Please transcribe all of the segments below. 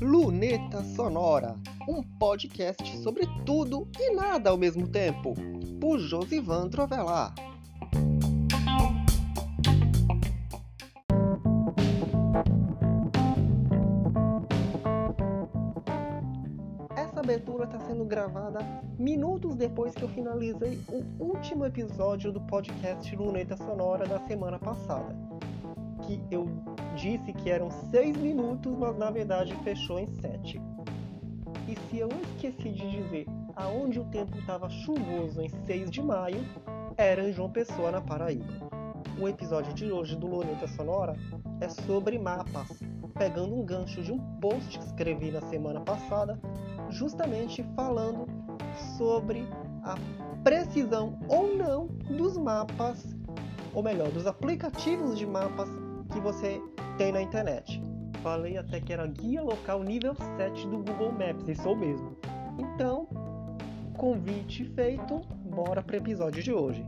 Luneta Sonora, um podcast sobre tudo e nada ao mesmo tempo, por Josivan Trovelar. Essa abertura está sendo gravada minutos depois que eu finalizei o último episódio do podcast Luneta Sonora da semana passada. Que eu disse que eram seis minutos, mas na verdade fechou em sete. E se eu esqueci de dizer aonde o tempo estava chuvoso em 6 de maio, era em João Pessoa, na Paraíba. O episódio de hoje do Luneta Sonora é sobre mapas, pegando um gancho de um post que escrevi na semana passada, justamente falando sobre a precisão ou não dos mapas, ou melhor, dos aplicativos de mapas que você tem na internet. Falei até que era guia local nível 7 do Google Maps, e sou mesmo. Então, convite feito, bora para o episódio de hoje.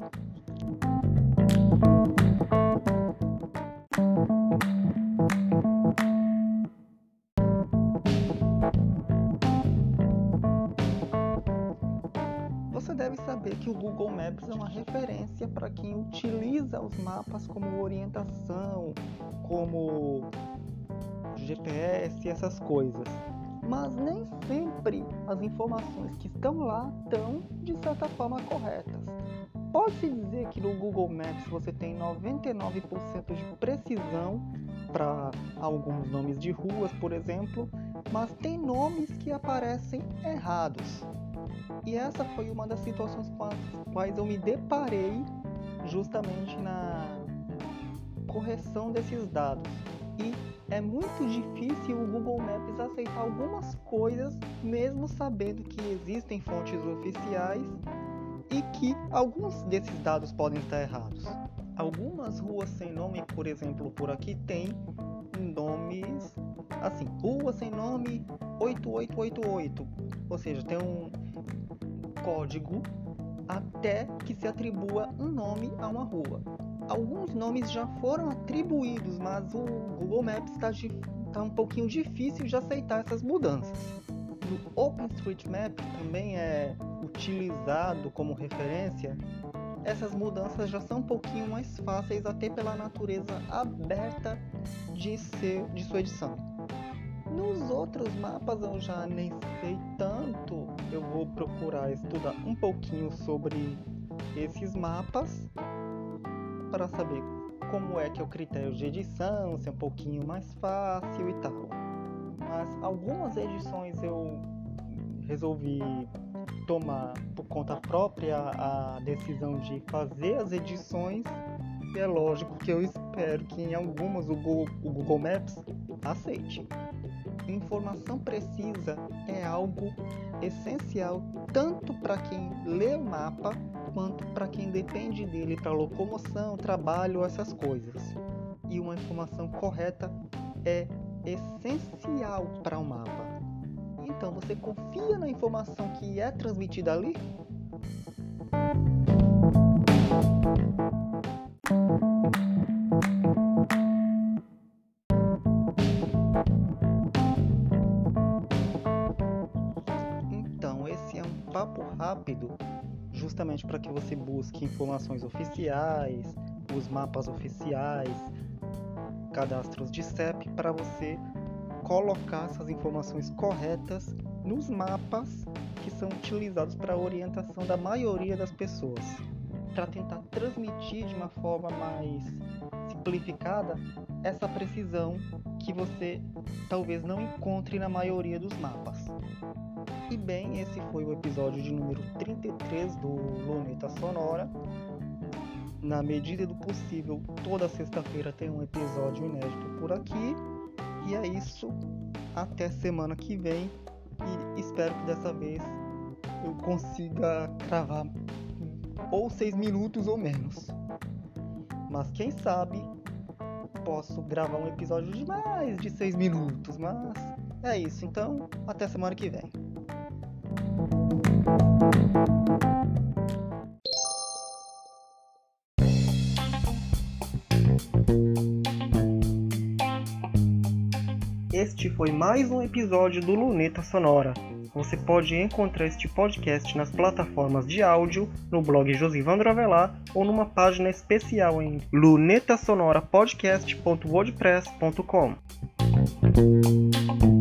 Deve saber que o Google Maps é uma referência para quem utiliza os mapas como orientação, como GPS e essas coisas. Mas nem sempre as informações que estão lá estão, de certa forma, corretas. Pode-se dizer que no Google Maps você tem 99% de precisão para alguns nomes de ruas, por exemplo, mas tem nomes que aparecem errados. E essa foi uma das situações com as quais eu me deparei justamente na correção desses dados. E é muito difícil o Google Maps aceitar algumas coisas, mesmo sabendo que existem fontes oficiais e que alguns desses dados podem estar errados. Algumas ruas sem nome, por exemplo, por aqui tem nomes assim, rua sem nome 8888, ou seja, tem um código até que se atribua um nome a uma rua. Alguns nomes já foram atribuídos, mas o Google Maps está tá um pouquinho difícil de aceitar essas mudanças. No OpenStreetMap também é utilizado como referência. Essas mudanças já são um pouquinho mais fáceis, até pela natureza aberta de, ser, de sua edição. Nos outros mapas eu já nem sei tanto, eu vou procurar estudar um pouquinho sobre esses mapas para saber como é que é o critério de edição, se é um pouquinho mais fácil e tal. Mas algumas edições eu resolvi tomar por conta própria a decisão de fazer as edições. E é lógico que eu espero que em algumas o Google, o Google Maps aceite. Informação precisa é algo essencial tanto para quem lê o mapa quanto para quem depende dele para locomoção, trabalho, essas coisas. E uma informação correta é essencial para o um mapa. Então, você confia na informação que é transmitida ali? Papo rápido justamente para que você busque informações oficiais, os mapas oficiais, cadastros de CEP para você colocar essas informações corretas nos mapas que são utilizados para a orientação da maioria das pessoas, para tentar transmitir de uma forma mais simplificada essa precisão que você talvez não encontre na maioria dos mapas. E bem, esse foi o episódio de número 33 do Luneta Sonora. Na medida do possível, toda sexta-feira tem um episódio inédito por aqui. E é isso. Até semana que vem. E espero que dessa vez eu consiga gravar ou seis minutos ou menos. Mas quem sabe posso gravar um episódio de mais de seis minutos. Mas é isso. Então, até semana que vem. Este foi mais um episódio do Luneta Sonora. Você pode encontrar este podcast nas plataformas de áudio, no blog Josivandro Avelar ou numa página especial em lunetasonorapodcast.wordpress.com.